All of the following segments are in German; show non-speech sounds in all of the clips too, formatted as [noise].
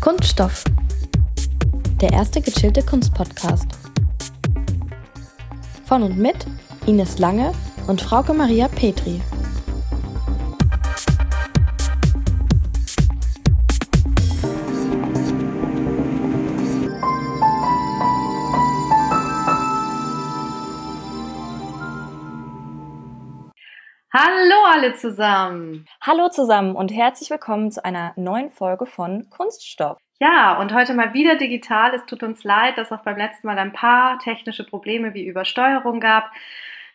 Kunststoff. Der erste gechillte Kunstpodcast. Von und mit Ines Lange und Frauke Maria Petri. Hallo zusammen. Hallo zusammen und herzlich willkommen zu einer neuen Folge von Kunststoff. Ja, und heute mal wieder digital. Es tut uns leid, dass auch beim letzten Mal ein paar technische Probleme wie Übersteuerung gab.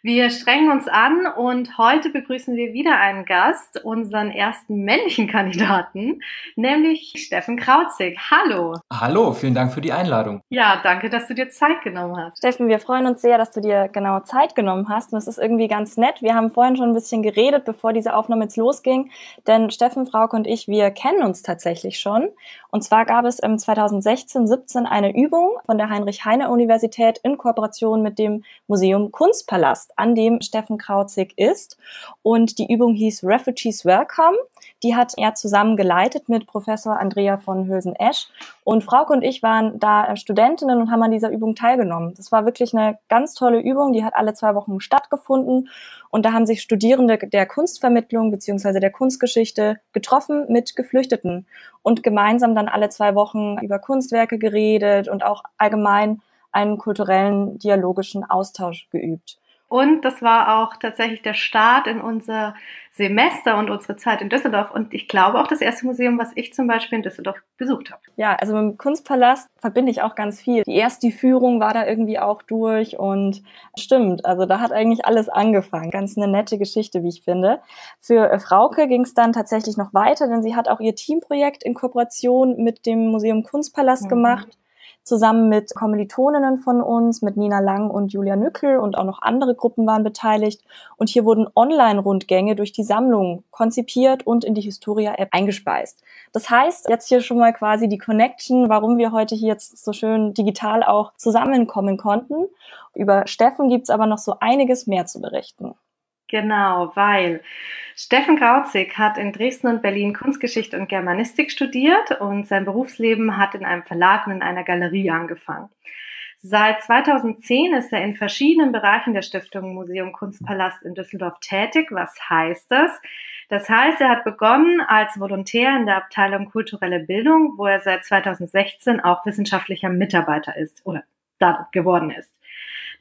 Wir strengen uns an und heute begrüßen wir wieder einen Gast, unseren ersten männlichen Kandidaten, nämlich Steffen Krauzig. Hallo. Hallo, vielen Dank für die Einladung. Ja, danke, dass du dir Zeit genommen hast. Steffen, wir freuen uns sehr, dass du dir genau Zeit genommen hast und es ist irgendwie ganz nett. Wir haben vorhin schon ein bisschen geredet, bevor diese Aufnahme jetzt losging, denn Steffen, Frauke und ich, wir kennen uns tatsächlich schon. Und zwar gab es im 2016, 17 eine Übung von der Heinrich-Heine-Universität in Kooperation mit dem Museum Kunstpalast an dem Steffen Krauzig ist. Und die Übung hieß Refugees Welcome. Die hat er zusammen geleitet mit Professor Andrea von Hülsen-Esch. Und Frauke und ich waren da Studentinnen und haben an dieser Übung teilgenommen. Das war wirklich eine ganz tolle Übung. Die hat alle zwei Wochen stattgefunden. Und da haben sich Studierende der Kunstvermittlung beziehungsweise der Kunstgeschichte getroffen mit Geflüchteten und gemeinsam dann alle zwei Wochen über Kunstwerke geredet und auch allgemein einen kulturellen, dialogischen Austausch geübt. Und das war auch tatsächlich der Start in unser Semester und unsere Zeit in Düsseldorf. Und ich glaube auch das erste Museum, was ich zum Beispiel in Düsseldorf besucht habe. Ja, also mit dem Kunstpalast verbinde ich auch ganz viel. Die erste Führung war da irgendwie auch durch und stimmt, also da hat eigentlich alles angefangen. Ganz eine nette Geschichte, wie ich finde. Für äh, Frauke ging es dann tatsächlich noch weiter, denn sie hat auch ihr Teamprojekt in Kooperation mit dem Museum Kunstpalast mhm. gemacht zusammen mit Kommilitoninnen von uns, mit Nina Lang und Julia Nückel und auch noch andere Gruppen waren beteiligt. Und hier wurden Online-Rundgänge durch die Sammlung konzipiert und in die Historia-App eingespeist. Das heißt, jetzt hier schon mal quasi die Connection, warum wir heute hier jetzt so schön digital auch zusammenkommen konnten. Über Steffen gibt's aber noch so einiges mehr zu berichten. Genau, weil Steffen Krauzig hat in Dresden und Berlin Kunstgeschichte und Germanistik studiert und sein Berufsleben hat in einem Verlag und in einer Galerie angefangen. Seit 2010 ist er in verschiedenen Bereichen der Stiftung Museum Kunstpalast in Düsseldorf tätig. Was heißt das? Das heißt, er hat begonnen als Volontär in der Abteilung kulturelle Bildung, wo er seit 2016 auch wissenschaftlicher Mitarbeiter ist oder geworden ist.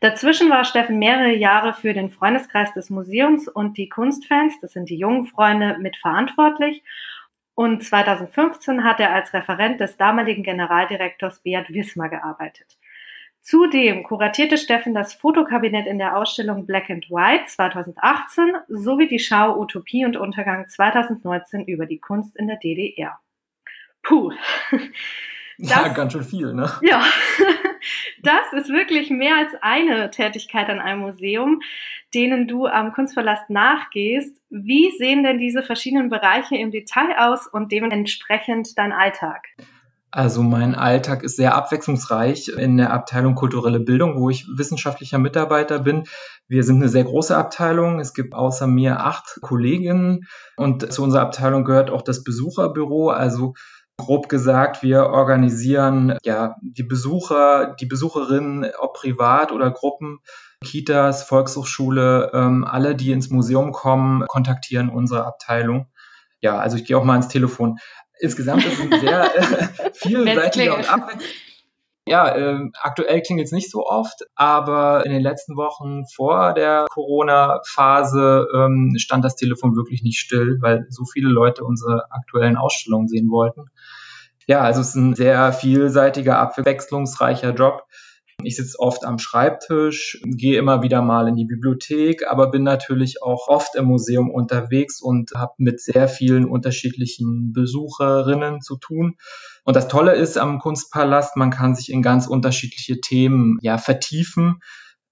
Dazwischen war Steffen mehrere Jahre für den Freundeskreis des Museums und die Kunstfans, das sind die jungen Freunde, mitverantwortlich. Und 2015 hat er als Referent des damaligen Generaldirektors Beat Wismar gearbeitet. Zudem kuratierte Steffen das Fotokabinett in der Ausstellung Black and White 2018 sowie die Schau Utopie und Untergang 2019 über die Kunst in der DDR. Puh. Das, ja, ganz schön viel, ne? Ja, das ist wirklich mehr als eine Tätigkeit an einem Museum, denen du am Kunstverlass nachgehst. Wie sehen denn diese verschiedenen Bereiche im Detail aus und dementsprechend dein Alltag? Also mein Alltag ist sehr abwechslungsreich in der Abteilung kulturelle Bildung, wo ich wissenschaftlicher Mitarbeiter bin. Wir sind eine sehr große Abteilung. Es gibt außer mir acht Kolleginnen und zu unserer Abteilung gehört auch das Besucherbüro. Also Grob gesagt, wir organisieren ja die Besucher, die Besucherinnen, ob privat oder Gruppen, Kitas, Volkshochschule, ähm, alle, die ins Museum kommen, kontaktieren unsere Abteilung. Ja, also ich gehe auch mal ins Telefon. Insgesamt ist es ein sehr äh, [laughs] [laughs] vielseitiger und abwechslungsreicher ja, äh, aktuell klingelt es nicht so oft, aber in den letzten Wochen vor der Corona-Phase ähm, stand das Telefon wirklich nicht still, weil so viele Leute unsere aktuellen Ausstellungen sehen wollten. Ja, also es ist ein sehr vielseitiger, abwechslungsreicher Job. Ich sitze oft am Schreibtisch, gehe immer wieder mal in die Bibliothek, aber bin natürlich auch oft im Museum unterwegs und habe mit sehr vielen unterschiedlichen Besucherinnen zu tun. Und das Tolle ist am Kunstpalast, man kann sich in ganz unterschiedliche Themen ja vertiefen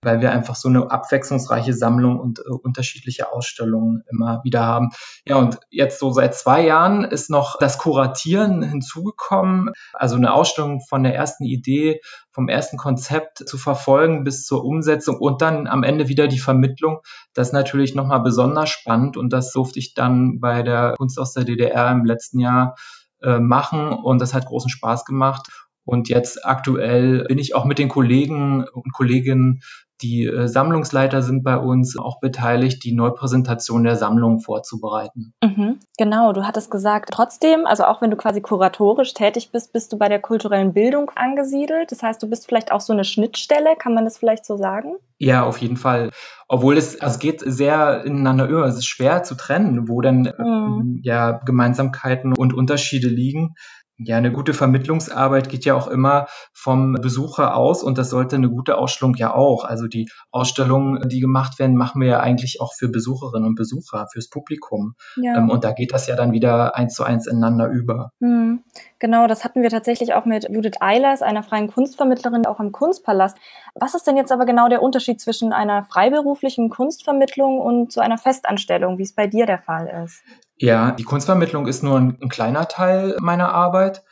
weil wir einfach so eine abwechslungsreiche Sammlung und äh, unterschiedliche Ausstellungen immer wieder haben. Ja, und jetzt so seit zwei Jahren ist noch das Kuratieren hinzugekommen, also eine Ausstellung von der ersten Idee, vom ersten Konzept zu verfolgen bis zur Umsetzung und dann am Ende wieder die Vermittlung. Das ist natürlich nochmal besonders spannend und das durfte ich dann bei der Kunst aus der DDR im letzten Jahr äh, machen und das hat großen Spaß gemacht. Und jetzt aktuell bin ich auch mit den Kollegen und Kolleginnen die äh, Sammlungsleiter sind bei uns auch beteiligt, die Neupräsentation der Sammlung vorzubereiten. Mhm, genau, du hattest gesagt, trotzdem, also auch wenn du quasi kuratorisch tätig bist, bist du bei der kulturellen Bildung angesiedelt. Das heißt, du bist vielleicht auch so eine Schnittstelle, kann man das vielleicht so sagen? Ja, auf jeden Fall. Obwohl es, also es geht sehr ineinander über. Es ist schwer zu trennen, wo denn mhm. ja Gemeinsamkeiten und Unterschiede liegen. Ja, eine gute Vermittlungsarbeit geht ja auch immer vom Besucher aus und das sollte eine gute Ausstellung ja auch. Also die Ausstellungen, die gemacht werden, machen wir ja eigentlich auch für Besucherinnen und Besucher, fürs Publikum. Ja. Ähm, und da geht das ja dann wieder eins zu eins ineinander über. Hm, genau, das hatten wir tatsächlich auch mit Judith Eilers, einer freien Kunstvermittlerin, auch im Kunstpalast. Was ist denn jetzt aber genau der Unterschied zwischen einer freiberuflichen Kunstvermittlung und so einer Festanstellung, wie es bei dir der Fall ist? Ja, die Kunstvermittlung ist nur ein, ein kleiner Teil meiner Arbeit.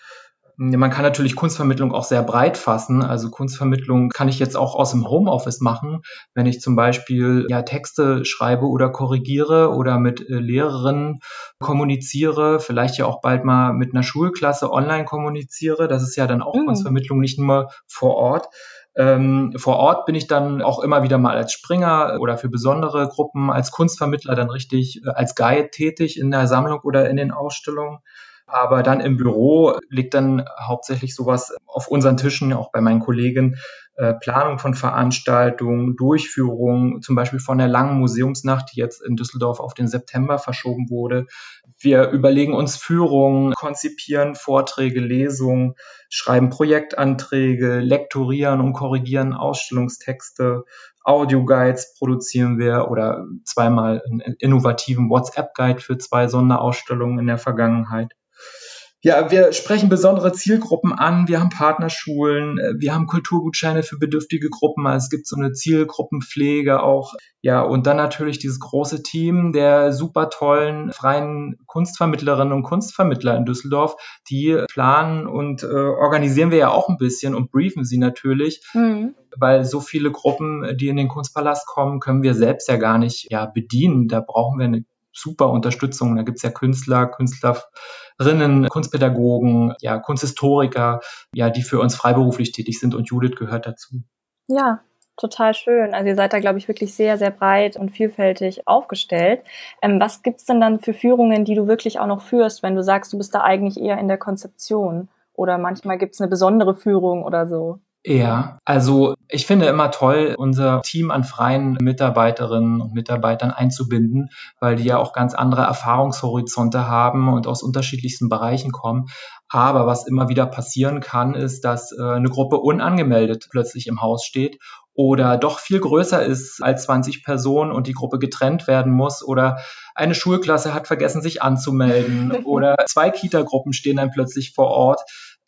Man kann natürlich Kunstvermittlung auch sehr breit fassen. Also Kunstvermittlung kann ich jetzt auch aus dem Homeoffice machen, wenn ich zum Beispiel ja Texte schreibe oder korrigiere oder mit äh, Lehrerinnen kommuniziere, vielleicht ja auch bald mal mit einer Schulklasse online kommuniziere. Das ist ja dann auch mhm. Kunstvermittlung nicht nur vor Ort. Ähm, vor Ort bin ich dann auch immer wieder mal als Springer oder für besondere Gruppen als Kunstvermittler dann richtig äh, als Guide tätig in der Sammlung oder in den Ausstellungen. Aber dann im Büro liegt dann hauptsächlich sowas auf unseren Tischen, auch bei meinen Kollegen, äh, Planung von Veranstaltungen, Durchführung, zum Beispiel von der langen Museumsnacht, die jetzt in Düsseldorf auf den September verschoben wurde. Wir überlegen uns Führungen, konzipieren Vorträge, Lesungen, schreiben Projektanträge, lektorieren und korrigieren Ausstellungstexte, Audioguides produzieren wir oder zweimal einen innovativen WhatsApp-Guide für zwei Sonderausstellungen in der Vergangenheit. Ja, wir sprechen besondere Zielgruppen an. Wir haben Partnerschulen, äh, wir haben Kulturgutscheine für bedürftige Gruppen. Also es gibt so eine Zielgruppenpflege auch. Ja, und dann natürlich dieses große Team der super tollen freien Kunstvermittlerinnen und Kunstvermittler in Düsseldorf. Die planen und äh, organisieren wir ja auch ein bisschen und briefen sie natürlich. Mhm. Weil so viele Gruppen, die in den Kunstpalast kommen, können wir selbst ja gar nicht ja, bedienen. Da brauchen wir eine super Unterstützung. Da gibt's ja Künstler, Künstlerinnen, Kunstpädagogen, ja, Kunsthistoriker, ja, die für uns freiberuflich tätig sind und Judith gehört dazu. Ja, total schön. Also ihr seid da, glaube ich, wirklich sehr, sehr breit und vielfältig aufgestellt. Ähm, was gibt's denn dann für Führungen, die du wirklich auch noch führst, wenn du sagst, du bist da eigentlich eher in der Konzeption? Oder manchmal gibt's eine besondere Führung oder so? Ja, also ich finde immer toll, unser Team an freien Mitarbeiterinnen und Mitarbeitern einzubinden, weil die ja auch ganz andere Erfahrungshorizonte haben und aus unterschiedlichsten Bereichen kommen. Aber was immer wieder passieren kann, ist, dass äh, eine Gruppe unangemeldet plötzlich im Haus steht oder doch viel größer ist als 20 Personen und die Gruppe getrennt werden muss oder eine Schulklasse hat vergessen, sich anzumelden [laughs] oder zwei Kita-Gruppen stehen dann plötzlich vor Ort.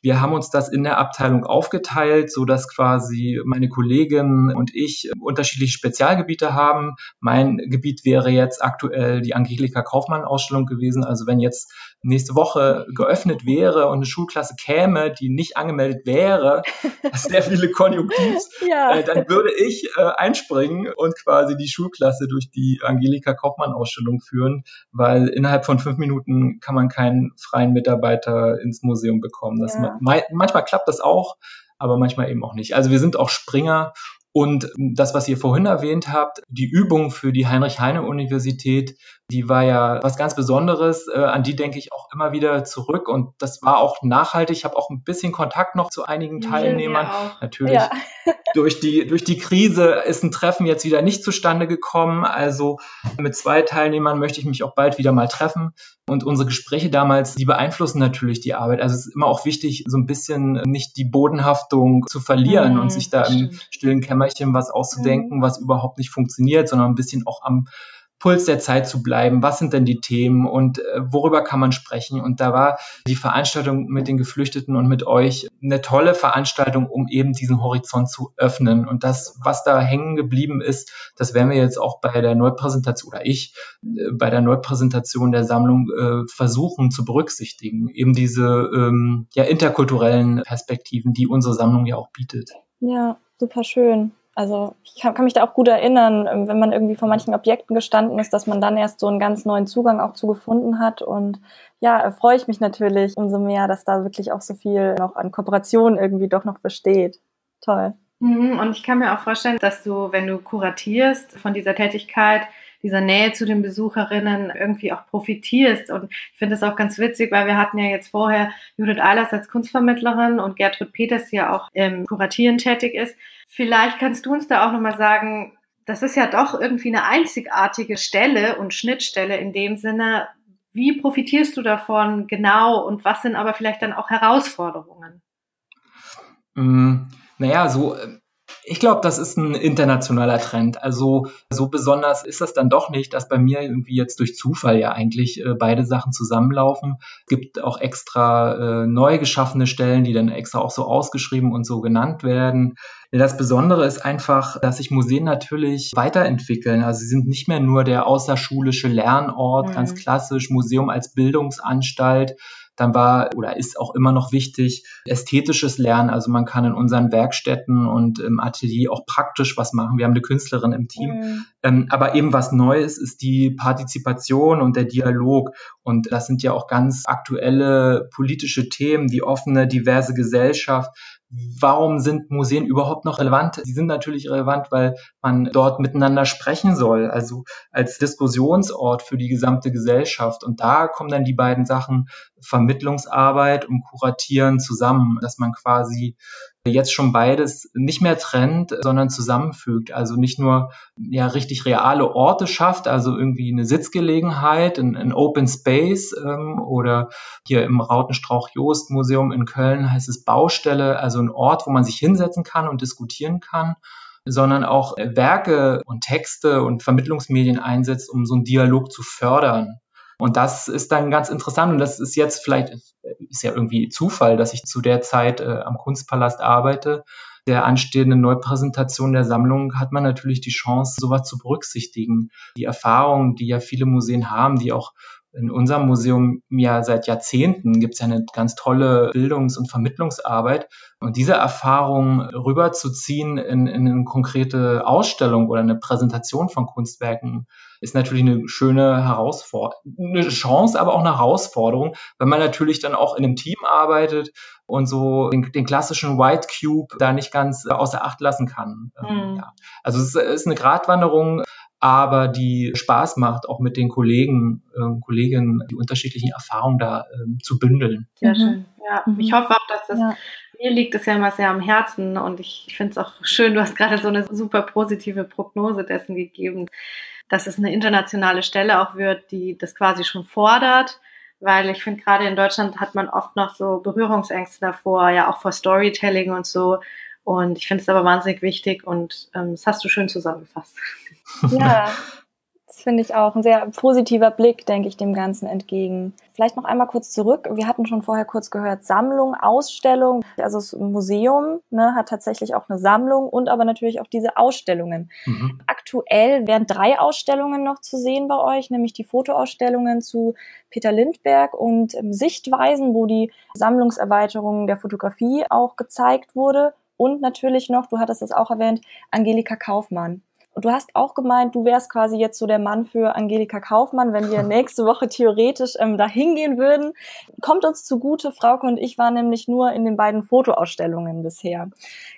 Wir haben uns das in der Abteilung aufgeteilt, so dass quasi meine Kollegin und ich unterschiedliche Spezialgebiete haben. Mein Gebiet wäre jetzt aktuell die Angelika Kaufmann Ausstellung gewesen. Also wenn jetzt nächste Woche geöffnet wäre und eine Schulklasse käme, die nicht angemeldet wäre, [laughs] sehr viele Konjunktivs, ja. äh, dann würde ich äh, einspringen und quasi die Schulklasse durch die Angelika Kaufmann Ausstellung führen, weil innerhalb von fünf Minuten kann man keinen freien Mitarbeiter ins Museum bekommen. Das ja manchmal klappt das auch, aber manchmal eben auch nicht. Also wir sind auch Springer und das, was ihr vorhin erwähnt habt, die Übung für die Heinrich-Heine-Universität, die war ja was ganz Besonderes. Äh, an die denke ich auch immer wieder zurück. Und das war auch nachhaltig. Ich habe auch ein bisschen Kontakt noch zu einigen Teilnehmern. Natürlich. Ja. [laughs] durch, die, durch die Krise ist ein Treffen jetzt wieder nicht zustande gekommen. Also mit zwei Teilnehmern möchte ich mich auch bald wieder mal treffen. Und unsere Gespräche damals, die beeinflussen natürlich die Arbeit. Also es ist immer auch wichtig, so ein bisschen nicht die Bodenhaftung zu verlieren mhm, und sich da im stillen Kämmerchen was auszudenken, mhm. was überhaupt nicht funktioniert, sondern ein bisschen auch am Puls der Zeit zu bleiben. Was sind denn die Themen und äh, worüber kann man sprechen? Und da war die Veranstaltung mit den Geflüchteten und mit euch eine tolle Veranstaltung, um eben diesen Horizont zu öffnen. Und das, was da hängen geblieben ist, das werden wir jetzt auch bei der Neupräsentation oder ich äh, bei der Neupräsentation der Sammlung äh, versuchen zu berücksichtigen. Eben diese ähm, ja, interkulturellen Perspektiven, die unsere Sammlung ja auch bietet. Ja, super schön. Also ich kann, kann, mich da auch gut erinnern, ähm, wenn man irgendwie vor manchen Objekten gestanden ist, dass man dann erst so einen ganz neuen Zugang auch zu gefunden hat. Und ja, freue ich mich natürlich umso mehr, dass da wirklich auch so viel noch an Kooperation irgendwie doch noch besteht. Toll. Mhm, und ich kann mir auch vorstellen, dass du, wenn du kuratierst von dieser Tätigkeit, dieser Nähe zu den Besucherinnen irgendwie auch profitierst. Und ich finde das auch ganz witzig, weil wir hatten ja jetzt vorher Judith Eilers als Kunstvermittlerin und Gertrud Peters, die ja auch im Kuratieren tätig ist. Vielleicht kannst du uns da auch nochmal sagen, das ist ja doch irgendwie eine einzigartige Stelle und Schnittstelle in dem Sinne. Wie profitierst du davon genau und was sind aber vielleicht dann auch Herausforderungen? Mm, naja, so äh, ich glaube, das ist ein internationaler Trend. Also so besonders ist das dann doch nicht, dass bei mir irgendwie jetzt durch Zufall ja eigentlich äh, beide Sachen zusammenlaufen. Es gibt auch extra äh, neu geschaffene Stellen, die dann extra auch so ausgeschrieben und so genannt werden. Das Besondere ist einfach, dass sich Museen natürlich weiterentwickeln. Also sie sind nicht mehr nur der außerschulische Lernort, mhm. ganz klassisch, Museum als Bildungsanstalt, dann war oder ist auch immer noch wichtig ästhetisches Lernen. Also man kann in unseren Werkstätten und im Atelier auch praktisch was machen. Wir haben eine Künstlerin im Team. Mhm. Ähm, aber eben was Neues ist die Partizipation und der Dialog. Und das sind ja auch ganz aktuelle politische Themen, die offene, diverse Gesellschaft, warum sind Museen überhaupt noch relevant? Sie sind natürlich relevant, weil man dort miteinander sprechen soll, also als Diskussionsort für die gesamte Gesellschaft. Und da kommen dann die beiden Sachen Vermittlungsarbeit und Kuratieren zusammen, dass man quasi jetzt schon beides nicht mehr trennt, sondern zusammenfügt. Also nicht nur ja richtig reale Orte schafft, also irgendwie eine Sitzgelegenheit, ein, ein Open Space ähm, oder hier im Rautenstrauch Jost Museum in Köln heißt es Baustelle, also ein Ort, wo man sich hinsetzen kann und diskutieren kann sondern auch Werke und Texte und Vermittlungsmedien einsetzt, um so einen Dialog zu fördern. Und das ist dann ganz interessant. Und das ist jetzt vielleicht, ist ja irgendwie Zufall, dass ich zu der Zeit äh, am Kunstpalast arbeite. Der anstehenden Neupräsentation der Sammlung hat man natürlich die Chance, sowas zu berücksichtigen. Die Erfahrungen, die ja viele Museen haben, die auch in unserem Museum ja seit Jahrzehnten gibt es ja eine ganz tolle Bildungs- und Vermittlungsarbeit. Und diese Erfahrung rüberzuziehen in, in eine konkrete Ausstellung oder eine Präsentation von Kunstwerken ist natürlich eine schöne Herausforderung, eine Chance, aber auch eine Herausforderung, weil man natürlich dann auch in einem Team arbeitet und so den, den klassischen White Cube da nicht ganz außer Acht lassen kann. Mhm. Ja. Also es ist eine Gratwanderung, aber die Spaß macht, auch mit den Kollegen, äh, Kolleginnen die unterschiedlichen Erfahrungen da äh, zu bündeln. Sehr mhm. schön. Ja, mhm. ich hoffe auch, dass das ja. mir liegt es ja immer sehr am Herzen und ich, ich finde es auch schön, du hast gerade so eine super positive Prognose dessen gegeben, dass es eine internationale Stelle auch wird, die das quasi schon fordert weil ich finde, gerade in Deutschland hat man oft noch so Berührungsängste davor, ja auch vor Storytelling und so. Und ich finde es aber wahnsinnig wichtig und ähm, das hast du schön zusammengefasst. [laughs] Ja, das finde ich auch ein sehr positiver Blick, denke ich, dem Ganzen entgegen. Vielleicht noch einmal kurz zurück. Wir hatten schon vorher kurz gehört, Sammlung, Ausstellung. Also das Museum ne, hat tatsächlich auch eine Sammlung und aber natürlich auch diese Ausstellungen. Mhm. Aktuell werden drei Ausstellungen noch zu sehen bei euch, nämlich die Fotoausstellungen zu Peter Lindberg und ähm, Sichtweisen, wo die Sammlungserweiterung der Fotografie auch gezeigt wurde. Und natürlich noch, du hattest es auch erwähnt, Angelika Kaufmann. Und du hast auch gemeint, du wärst quasi jetzt so der Mann für Angelika Kaufmann, wenn wir [laughs] nächste Woche theoretisch ähm, da hingehen würden. Kommt uns zugute, Frauke und ich waren nämlich nur in den beiden Fotoausstellungen bisher.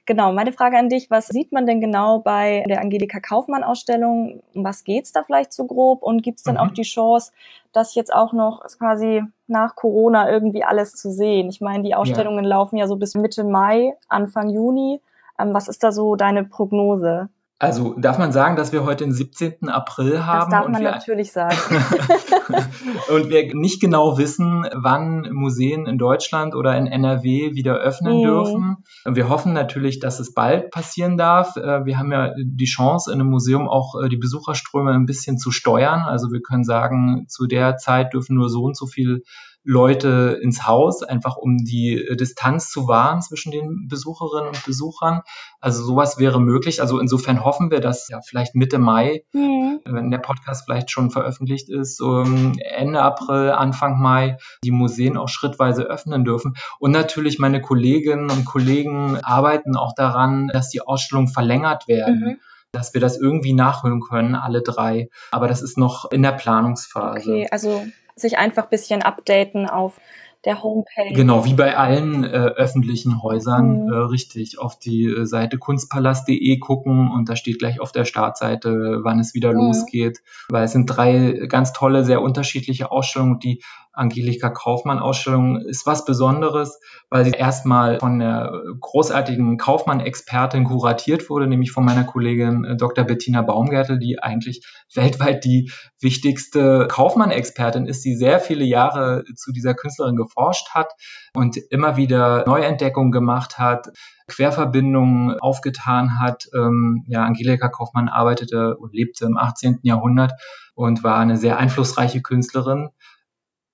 Genau, meine Frage an dich, was sieht man denn genau bei der Angelika Kaufmann Ausstellung? Um was geht's da vielleicht so grob? Und gibt's dann mhm. auch die Chance, das jetzt auch noch quasi nach Corona irgendwie alles zu sehen? Ich meine, die Ausstellungen ja. laufen ja so bis Mitte Mai, Anfang Juni. Ähm, was ist da so deine Prognose? Also darf man sagen, dass wir heute den 17. April haben? Das darf man natürlich sagen. [laughs] und wir nicht genau wissen, wann Museen in Deutschland oder in NRW wieder öffnen mhm. dürfen. Wir hoffen natürlich, dass es bald passieren darf. Äh, wir haben ja die Chance, in einem Museum auch äh, die Besucherströme ein bisschen zu steuern. Also wir können sagen, zu der Zeit dürfen nur so und so viel Leute ins Haus, einfach um die äh, Distanz zu wahren zwischen den Besucherinnen und Besuchern. Also sowas wäre möglich. Also insofern hoffen wir, dass ja vielleicht Mitte Mai, mhm. wenn der Podcast vielleicht schon veröffentlicht ist, so Ende April, Anfang Mai, die Museen auch schrittweise öffnen dürfen. Und natürlich meine Kolleginnen und Kollegen arbeiten auch daran, dass die Ausstellungen verlängert werden. Mhm dass wir das irgendwie nachholen können, alle drei. Aber das ist noch in der Planungsphase. Okay, also sich einfach ein bisschen updaten auf der Homepage. Genau, wie bei allen äh, öffentlichen Häusern, mhm. äh, richtig, auf die äh, Seite kunstpalast.de gucken und da steht gleich auf der Startseite, wann es wieder mhm. losgeht, weil es sind drei ganz tolle, sehr unterschiedliche Ausstellungen, die Angelika Kaufmann-Ausstellung ist was Besonderes, weil sie erstmal von der großartigen Kaufmann-Expertin kuratiert wurde, nämlich von meiner Kollegin äh, Dr. Bettina Baumgärtel, die eigentlich weltweit die wichtigste Kaufmann-Expertin ist, die sehr viele Jahre zu dieser Künstlerin geforscht hat und immer wieder Neuentdeckungen gemacht hat, Querverbindungen aufgetan hat. Ähm, ja, Angelika Kaufmann arbeitete und lebte im 18. Jahrhundert und war eine sehr einflussreiche Künstlerin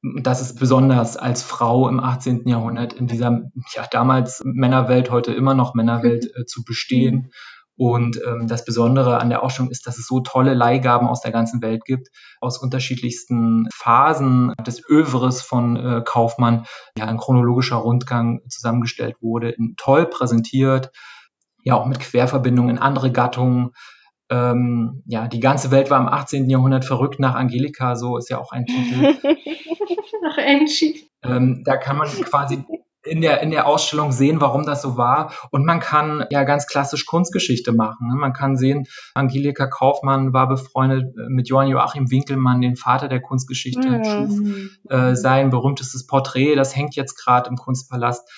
das ist besonders als Frau im 18. Jahrhundert in dieser ja damals Männerwelt, heute immer noch Männerwelt [laughs] äh, zu bestehen. Und ähm, das Besondere an der Ausstellung ist, dass es so tolle Leihgaben aus der ganzen Welt gibt, aus unterschiedlichsten Phasen des Övres von äh, Kaufmann, ja, ein chronologischer Rundgang zusammengestellt wurde, in, toll präsentiert, ja, auch mit Querverbindungen in andere Gattungen. Ähm, ja, die ganze Welt war im 18. Jahrhundert verrückt nach Angelika, so ist ja auch ein Titel. [laughs] nach Angie. Ähm, da kann man quasi in der, in der Ausstellung sehen, warum das so war. Und man kann ja ganz klassisch Kunstgeschichte machen. Ne? Man kann sehen, Angelika Kaufmann war befreundet äh, mit Johann Joachim Winkelmann, den Vater der Kunstgeschichte, mhm. schuf äh, sein berühmtestes Porträt. Das hängt jetzt gerade im Kunstpalast.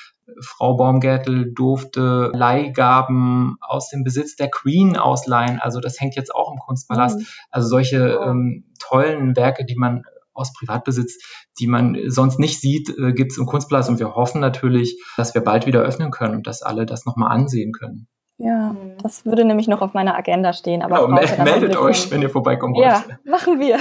Frau Baumgärtel durfte Leihgaben aus dem Besitz der Queen ausleihen. Also das hängt jetzt auch im Kunstpalast. Mhm. Also solche ähm, tollen Werke, die man aus Privatbesitz, die man sonst nicht sieht, äh, gibt es im Kunstpalast. Und wir hoffen natürlich, dass wir bald wieder öffnen können und dass alle das nochmal ansehen können. Ja, mhm. das würde nämlich noch auf meiner Agenda stehen. Aber genau, meldet euch, wenn ihr vorbeikommen wollt. Ja, machen wir.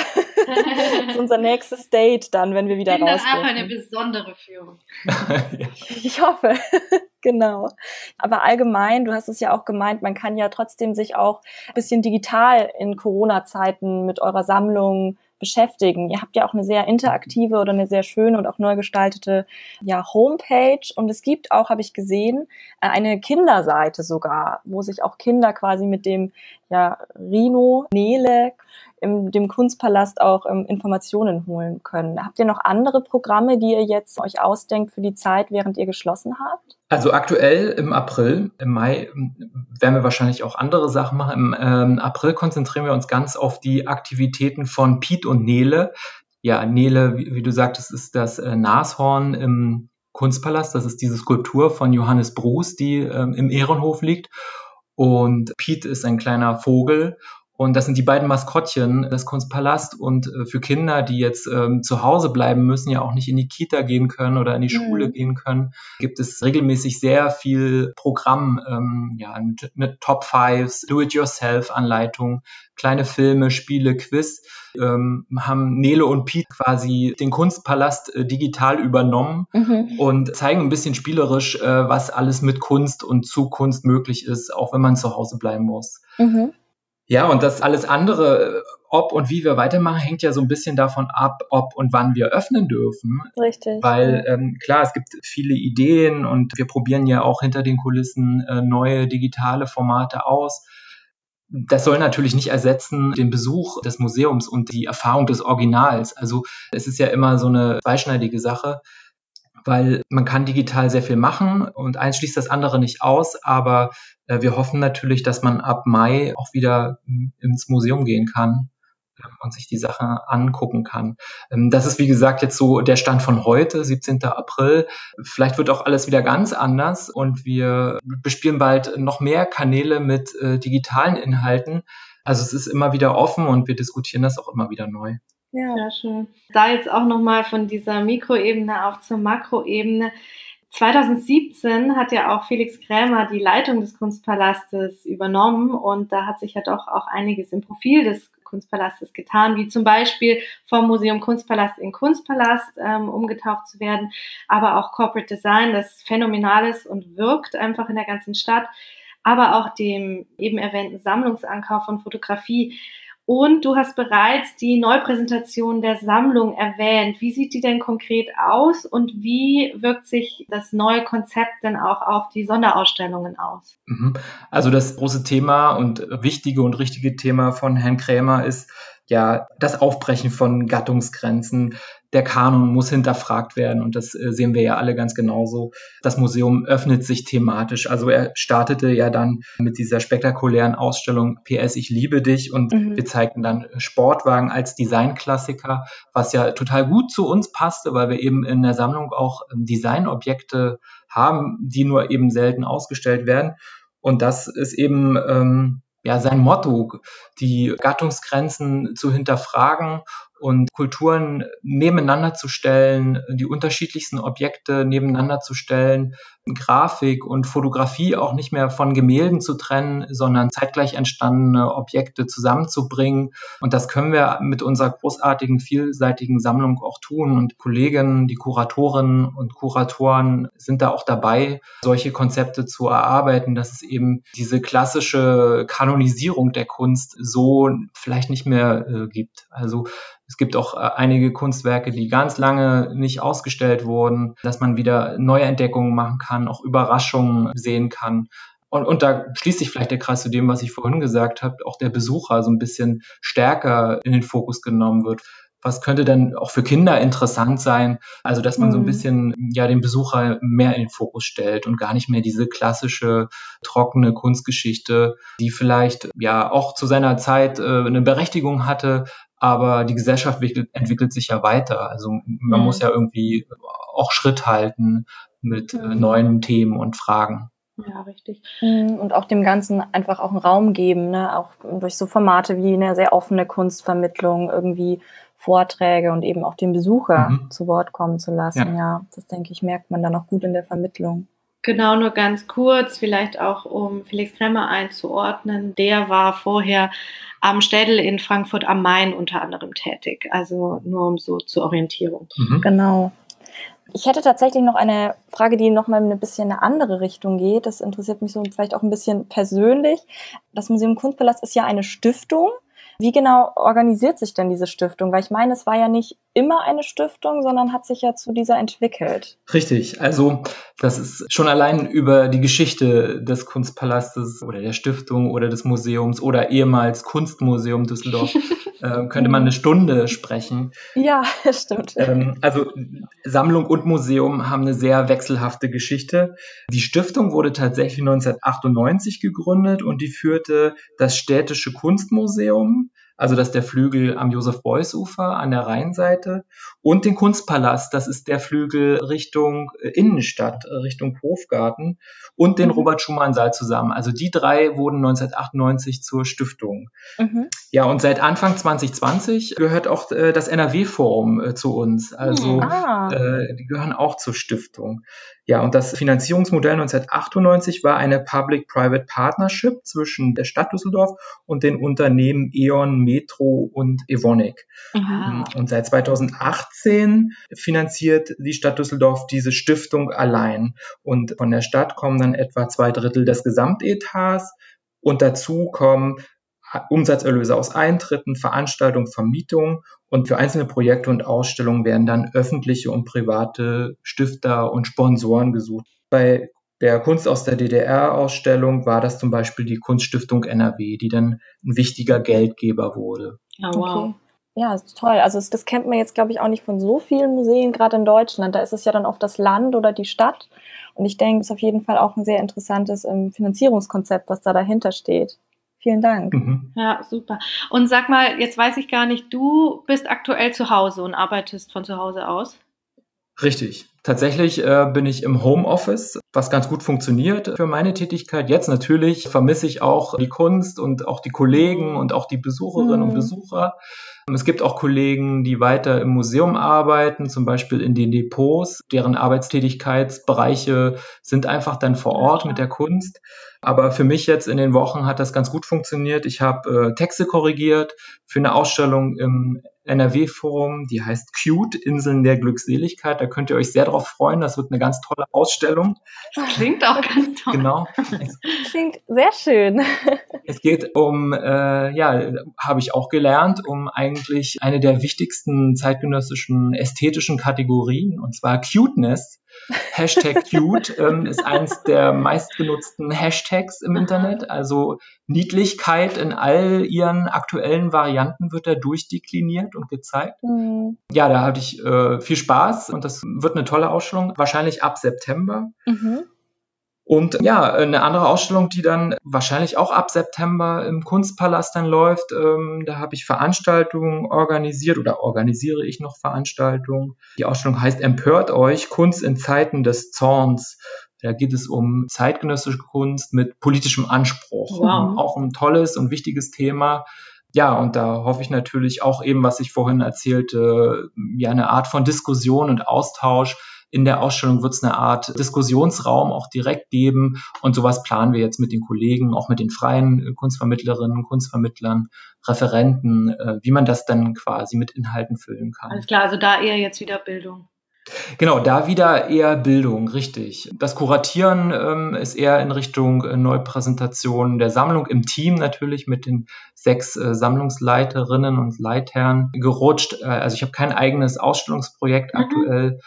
[laughs] das ist unser nächstes Date dann, wenn wir wieder raus. Das ist einfach eine besondere Führung. [laughs] Ich hoffe. [laughs] genau. Aber allgemein, du hast es ja auch gemeint, man kann ja trotzdem sich auch ein bisschen digital in Corona-Zeiten mit eurer Sammlung beschäftigen. Ihr habt ja auch eine sehr interaktive oder eine sehr schöne und auch neu gestaltete ja, Homepage. Und es gibt auch, habe ich gesehen, äh, eine Kinderseite sogar, wo sich auch Kinder quasi mit dem ja, Rino Nele im dem Kunstpalast auch ähm, Informationen holen können. Habt ihr noch andere Programme, die ihr jetzt euch ausdenkt für die Zeit, während ihr geschlossen habt? Also aktuell im April, im Mai ähm, werden wir wahrscheinlich auch andere Sachen machen. Im ähm, April konzentrieren wir uns ganz auf die Aktivitäten von Piet und Nele. Ja, Nele, wie, wie du sagtest, ist das äh, Nashorn im Kunstpalast. Das ist diese Skulptur von Johannes Bruß, die ähm, im Ehrenhof liegt. Und Piet ist ein kleiner Vogel und das sind die beiden Maskottchen des Kunstpalast. Und äh, für Kinder, die jetzt ähm, zu Hause bleiben müssen, ja auch nicht in die Kita gehen können oder in die mhm. Schule gehen können, gibt es regelmäßig sehr viel Programm, ähm, ja, eine Top Fives, Do-it-yourself-Anleitung, kleine Filme, Spiele, Quiz. Ähm, haben Nele und Pete quasi den Kunstpalast äh, digital übernommen mhm. und zeigen ein bisschen spielerisch, äh, was alles mit Kunst und zu Kunst möglich ist, auch wenn man zu Hause bleiben muss. Mhm. Ja, und das alles andere, ob und wie wir weitermachen, hängt ja so ein bisschen davon ab, ob und wann wir öffnen dürfen. Richtig. Weil ähm, klar, es gibt viele Ideen und wir probieren ja auch hinter den Kulissen äh, neue digitale Formate aus. Das soll natürlich nicht ersetzen den Besuch des Museums und die Erfahrung des Originals. Also es ist ja immer so eine zweischneidige Sache weil man kann digital sehr viel machen und eins schließt das andere nicht aus, aber äh, wir hoffen natürlich, dass man ab Mai auch wieder hm, ins Museum gehen kann ähm, und sich die Sache angucken kann. Ähm, das ist, wie gesagt, jetzt so der Stand von heute, 17. April. Vielleicht wird auch alles wieder ganz anders und wir bespielen bald noch mehr Kanäle mit äh, digitalen Inhalten. Also es ist immer wieder offen und wir diskutieren das auch immer wieder neu. Ja. ja, schön. Da jetzt auch nochmal von dieser Mikroebene auch zur Makroebene. 2017 hat ja auch Felix Krämer die Leitung des Kunstpalastes übernommen und da hat sich ja doch auch einiges im Profil des Kunstpalastes getan, wie zum Beispiel vom Museum Kunstpalast in Kunstpalast ähm, umgetauft zu werden, aber auch Corporate Design, das phänomenal ist und wirkt einfach in der ganzen Stadt, aber auch dem eben erwähnten Sammlungsankauf von Fotografie und du hast bereits die Neupräsentation der Sammlung erwähnt. Wie sieht die denn konkret aus und wie wirkt sich das neue Konzept denn auch auf die Sonderausstellungen aus? Mhm. Also das große Thema und wichtige und richtige Thema von Herrn Krämer ist ja das Aufbrechen von Gattungsgrenzen, der Kanon muss hinterfragt werden und das äh, sehen wir ja alle ganz genauso. Das Museum öffnet sich thematisch. Also er startete ja dann mit dieser spektakulären Ausstellung PS Ich liebe dich und mhm. wir zeigten dann Sportwagen als Designklassiker, was ja total gut zu uns passte, weil wir eben in der Sammlung auch ähm, Designobjekte haben, die nur eben selten ausgestellt werden. Und das ist eben ähm, ja sein Motto, die Gattungsgrenzen zu hinterfragen und Kulturen nebeneinander zu stellen, die unterschiedlichsten Objekte nebeneinander zu stellen, Grafik und Fotografie auch nicht mehr von Gemälden zu trennen, sondern zeitgleich entstandene Objekte zusammenzubringen. Und das können wir mit unserer großartigen, vielseitigen Sammlung auch tun. Und Kolleginnen, die Kuratorinnen und Kuratoren sind da auch dabei, solche Konzepte zu erarbeiten, dass es eben diese klassische Kanonisierung der Kunst so vielleicht nicht mehr äh, gibt. Also es gibt auch äh, einige Kunstwerke, die ganz lange nicht ausgestellt wurden, dass man wieder neue Entdeckungen machen kann, auch Überraschungen sehen kann. Und, und da schließt sich vielleicht der Kreis zu dem, was ich vorhin gesagt habe, auch der Besucher so ein bisschen stärker in den Fokus genommen wird. Was könnte denn auch für Kinder interessant sein? Also, dass man mhm. so ein mhm. bisschen ja den Besucher mehr in den Fokus stellt und gar nicht mehr diese klassische trockene Kunstgeschichte, die vielleicht ja auch zu seiner Zeit äh, eine Berechtigung hatte, aber die Gesellschaft entwickelt, entwickelt sich ja weiter. Also man mhm. muss ja irgendwie auch Schritt halten mit äh, mhm. neuen Themen und Fragen. Ja, richtig. Mhm, und auch dem Ganzen einfach auch einen Raum geben, ne? auch durch so Formate wie eine sehr offene Kunstvermittlung, irgendwie Vorträge und eben auch den Besucher mhm. zu Wort kommen zu lassen. Ja. ja, das denke ich, merkt man dann auch gut in der Vermittlung. Genau, nur ganz kurz, vielleicht auch um Felix Kremmer einzuordnen. Der war vorher am Städel in Frankfurt am Main unter anderem tätig. Also nur um so zur Orientierung. Mhm. Genau. Ich hätte tatsächlich noch eine Frage, die noch mal ein bisschen in eine andere Richtung geht. Das interessiert mich so vielleicht auch ein bisschen persönlich. Das Museum Kunstpalast ist ja eine Stiftung. Wie genau organisiert sich denn diese Stiftung? Weil ich meine, es war ja nicht immer eine Stiftung, sondern hat sich ja zu dieser entwickelt. Richtig. Also das ist schon allein über die Geschichte des Kunstpalastes oder der Stiftung oder des Museums oder ehemals Kunstmuseum Düsseldorf [laughs] äh, könnte man eine Stunde sprechen. Ja, [laughs] stimmt. Ähm, also Sammlung und Museum haben eine sehr wechselhafte Geschichte. Die Stiftung wurde tatsächlich 1998 gegründet und die führte das städtische Kunstmuseum also das ist der Flügel am Josef-Beuys-Ufer an der Rheinseite und den Kunstpalast, das ist der Flügel Richtung äh, Innenstadt, äh, Richtung Hofgarten und den mhm. Robert-Schumann-Saal zusammen. Also die drei wurden 1998 zur Stiftung. Mhm. Ja, und seit Anfang 2020 gehört auch äh, das NRW-Forum äh, zu uns. Also mhm. ah. äh, die gehören auch zur Stiftung. Ja, und das Finanzierungsmodell 1998 war eine Public-Private Partnership zwischen der Stadt Düsseldorf und den Unternehmen E.ON, Metro und Evonik. Mhm. Und seit 2018 finanziert die Stadt Düsseldorf diese Stiftung allein. Und von der Stadt kommen dann etwa zwei Drittel des Gesamtetats. Und dazu kommen Umsatzerlöse aus Eintritten, Veranstaltungen, Vermietungen und für einzelne Projekte und Ausstellungen werden dann öffentliche und private Stifter und Sponsoren gesucht. Bei der Kunst aus der DDR-Ausstellung war das zum Beispiel die Kunststiftung NRW, die dann ein wichtiger Geldgeber wurde. Oh, wow. Okay. Ja, das ist toll. Also das kennt man jetzt, glaube ich, auch nicht von so vielen Museen, gerade in Deutschland. Da ist es ja dann oft das Land oder die Stadt. Und ich denke, es ist auf jeden Fall auch ein sehr interessantes ähm, Finanzierungskonzept, was da dahinter steht. Vielen Dank. Mhm. Ja, super. Und sag mal, jetzt weiß ich gar nicht, du bist aktuell zu Hause und arbeitest von zu Hause aus? Richtig. Tatsächlich äh, bin ich im Homeoffice, was ganz gut funktioniert für meine Tätigkeit. Jetzt natürlich vermisse ich auch die Kunst und auch die Kollegen und auch die Besucherinnen mhm. und Besucher. Es gibt auch Kollegen, die weiter im Museum arbeiten, zum Beispiel in den Depots. Deren Arbeitstätigkeitsbereiche sind einfach dann vor Ort mit der Kunst. Aber für mich jetzt in den Wochen hat das ganz gut funktioniert. Ich habe äh, Texte korrigiert für eine Ausstellung im NRW-Forum, die heißt Cute, Inseln der Glückseligkeit. Da könnt ihr euch sehr drauf freuen. Das wird eine ganz tolle Ausstellung. Das klingt auch ganz toll. Genau. [laughs] Klingt sehr schön. Es geht um, äh, ja, habe ich auch gelernt, um eigentlich eine der wichtigsten zeitgenössischen ästhetischen Kategorien, und zwar Cuteness. [laughs] Hashtag cute ähm, ist eins der meistgenutzten Hashtags im Internet. Also Niedlichkeit in all ihren aktuellen Varianten wird da durchdekliniert und gezeigt. Mhm. Ja, da hatte ich äh, viel Spaß und das wird eine tolle Ausstellung, wahrscheinlich ab September. Mhm. Und ja, eine andere Ausstellung, die dann wahrscheinlich auch ab September im Kunstpalast dann läuft, ähm, da habe ich Veranstaltungen organisiert oder organisiere ich noch Veranstaltungen. Die Ausstellung heißt Empört euch, Kunst in Zeiten des Zorns. Da geht es um zeitgenössische Kunst mit politischem Anspruch. Wow. Auch ein tolles und wichtiges Thema. Ja, und da hoffe ich natürlich auch eben, was ich vorhin erzählte, ja, eine Art von Diskussion und Austausch in der Ausstellung wird es eine Art Diskussionsraum auch direkt geben und sowas planen wir jetzt mit den Kollegen, auch mit den freien Kunstvermittlerinnen, Kunstvermittlern, Referenten, äh, wie man das dann quasi mit Inhalten füllen kann. Alles klar, also da eher jetzt wieder Bildung. Genau, da wieder eher Bildung, richtig. Das Kuratieren ähm, ist eher in Richtung äh, Neupräsentation der Sammlung im Team natürlich mit den sechs äh, Sammlungsleiterinnen und Leitherren gerutscht. Äh, also ich habe kein eigenes Ausstellungsprojekt mhm. aktuell,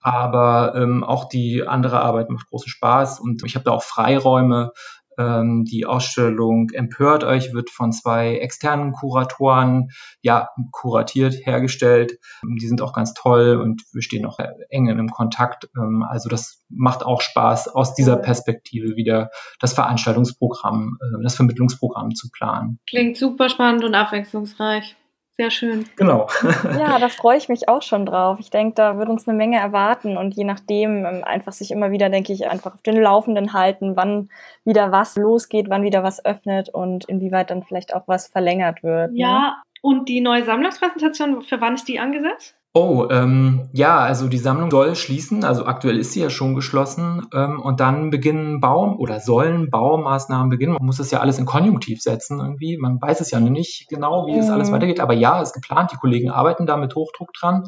aber ähm, auch die andere Arbeit macht großen Spaß und ich habe da auch Freiräume. Ähm, die Ausstellung Empört euch wird von zwei externen Kuratoren ja kuratiert hergestellt. Die sind auch ganz toll und wir stehen auch eng in einem Kontakt. Ähm, also das macht auch Spaß, aus dieser Perspektive wieder das Veranstaltungsprogramm, äh, das Vermittlungsprogramm zu planen. Klingt super spannend und abwechslungsreich. Sehr schön. Genau. ja, da freue ich mich auch schon drauf. Ich denke, da wird uns eine Menge erwarten und je nachdem ähm, einfach sich immer wieder, denke ich, einfach auf den Laufenden halten, wann wieder was losgeht, wann wieder was öffnet und inwieweit dann vielleicht auch was verlängert wird. Ne? Ja, ne? und die neue Sammlungspräsentation, für wann ist die angesetzt? Oh, ähm, ja, also die Sammlung soll schließen, also aktuell ist sie ja schon geschlossen ähm, und dann beginnen Baum oder sollen Baumaßnahmen beginnen. Man muss das ja alles in Konjunktiv setzen irgendwie. Man weiß es ja nicht genau, wie mhm. das alles mhm. weitergeht, aber ja, ist geplant. Die Kollegen arbeiten da mit Hochdruck dran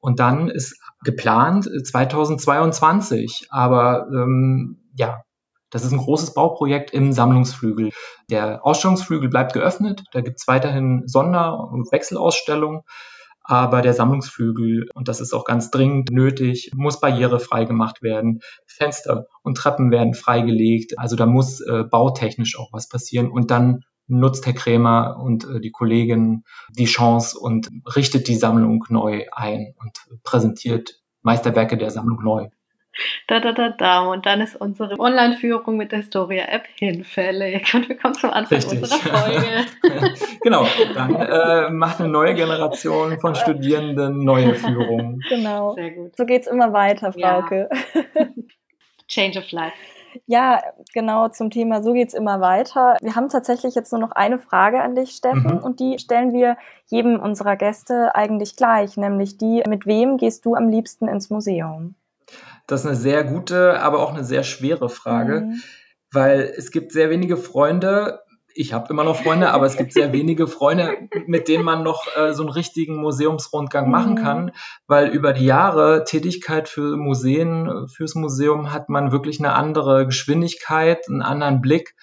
und dann ist geplant 2022. Aber ähm, ja, das ist ein großes Bauprojekt im Sammlungsflügel. Der Ausstellungsflügel bleibt geöffnet. Da gibt es weiterhin Sonder- und Wechselausstellungen. Aber der Sammlungsflügel, und das ist auch ganz dringend nötig, muss barrierefrei gemacht werden. Fenster und Treppen werden freigelegt. Also da muss äh, bautechnisch auch was passieren. Und dann nutzt Herr Krämer und äh, die Kollegin die Chance und richtet die Sammlung neu ein und präsentiert Meisterwerke der Sammlung neu. Da, da, da, da. Und dann ist unsere Online-Führung mit der Historia-App hinfällig. Und wir kommen zum Anfang Richtig. unserer Folge. [laughs] genau, dann äh, macht eine neue Generation von Studierenden neue Führungen. Genau. Sehr gut. So geht es immer weiter, Frauke. Ja. [laughs] Change of Life. Ja, genau zum Thema So geht es immer weiter. Wir haben tatsächlich jetzt nur noch eine Frage an dich, Steffen, mhm. und die stellen wir jedem unserer Gäste eigentlich gleich, nämlich die, mit wem gehst du am liebsten ins Museum? Das ist eine sehr gute, aber auch eine sehr schwere Frage, mhm. weil es gibt sehr wenige Freunde. Ich habe immer noch Freunde, aber es gibt sehr [laughs] wenige Freunde, mit denen man noch äh, so einen richtigen Museumsrundgang mhm. machen kann, weil über die Jahre Tätigkeit für Museen, fürs Museum hat man wirklich eine andere Geschwindigkeit, einen anderen Blick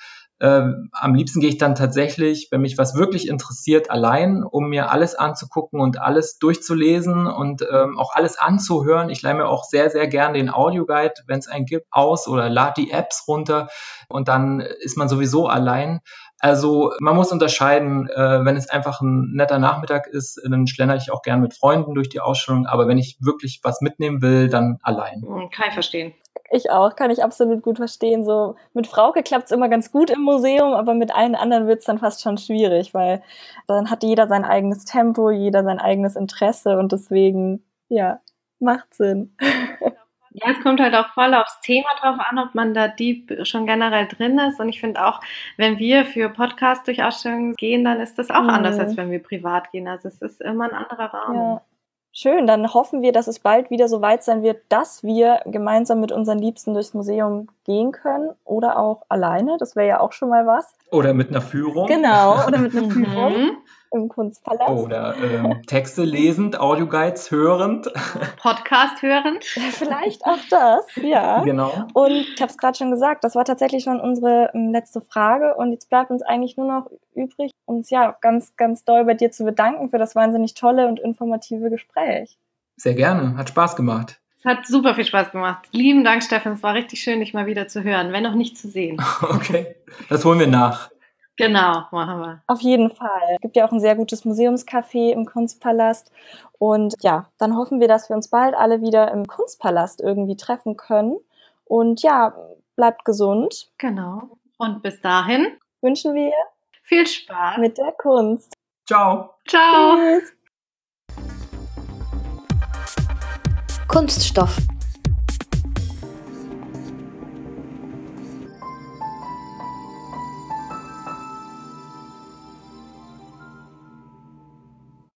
ähm, am liebsten gehe ich dann tatsächlich, wenn mich was wirklich interessiert, allein, um mir alles anzugucken und alles durchzulesen und ähm, auch alles anzuhören. Ich leihe mir auch sehr, sehr gern den Audioguide, wenn es einen gibt, aus oder lade die Apps runter und dann ist man sowieso allein. Also man muss unterscheiden, äh, wenn es einfach ein netter Nachmittag ist, dann schlender ich auch gern mit Freunden durch die Ausstellung, aber wenn ich wirklich was mitnehmen will, dann allein. Hm, kann ich verstehen. Ich auch, kann ich absolut gut verstehen. So mit Frauke klappt's immer ganz gut im Museum, aber mit allen anderen wird's dann fast schon schwierig, weil dann hat jeder sein eigenes Tempo, jeder sein eigenes Interesse und deswegen, ja, Macht Sinn. [laughs] Ja, es kommt halt auch voll aufs Thema drauf an, ob man da deep schon generell drin ist. Und ich finde auch, wenn wir für Podcasts durch Ausstellungen gehen, dann ist das auch mhm. anders, als wenn wir privat gehen. Also es ist immer ein anderer Rahmen. Ja. Schön, dann hoffen wir, dass es bald wieder so weit sein wird, dass wir gemeinsam mit unseren Liebsten durchs Museum gehen können oder auch alleine. Das wäre ja auch schon mal was. Oder mit einer Führung. Genau, oder mit einer [laughs] mhm. Führung im Kunstpalast. Oder ähm, Texte lesend, Audioguides hörend. [laughs] Podcast hörend. Vielleicht auch das, ja. Genau. Und ich habe es gerade schon gesagt, das war tatsächlich schon unsere ähm, letzte Frage. Und jetzt bleibt uns eigentlich nur noch übrig, uns ja ganz, ganz doll bei dir zu bedanken für das wahnsinnig tolle und informative Gespräch. Sehr gerne, hat Spaß gemacht. Es hat super viel Spaß gemacht. Lieben Dank, Steffen. Es war richtig schön, dich mal wieder zu hören, wenn auch nicht zu sehen. [laughs] Okay, das holen wir nach. Genau, machen wir. Auf jeden Fall. Es gibt ja auch ein sehr gutes Museumscafé im Kunstpalast. Und ja, dann hoffen wir, dass wir uns bald alle wieder im Kunstpalast irgendwie treffen können. Und ja, bleibt gesund. Genau. Und bis dahin wünschen wir viel Spaß mit der Kunst. Ciao. Ciao. Tschüss. Kunststoff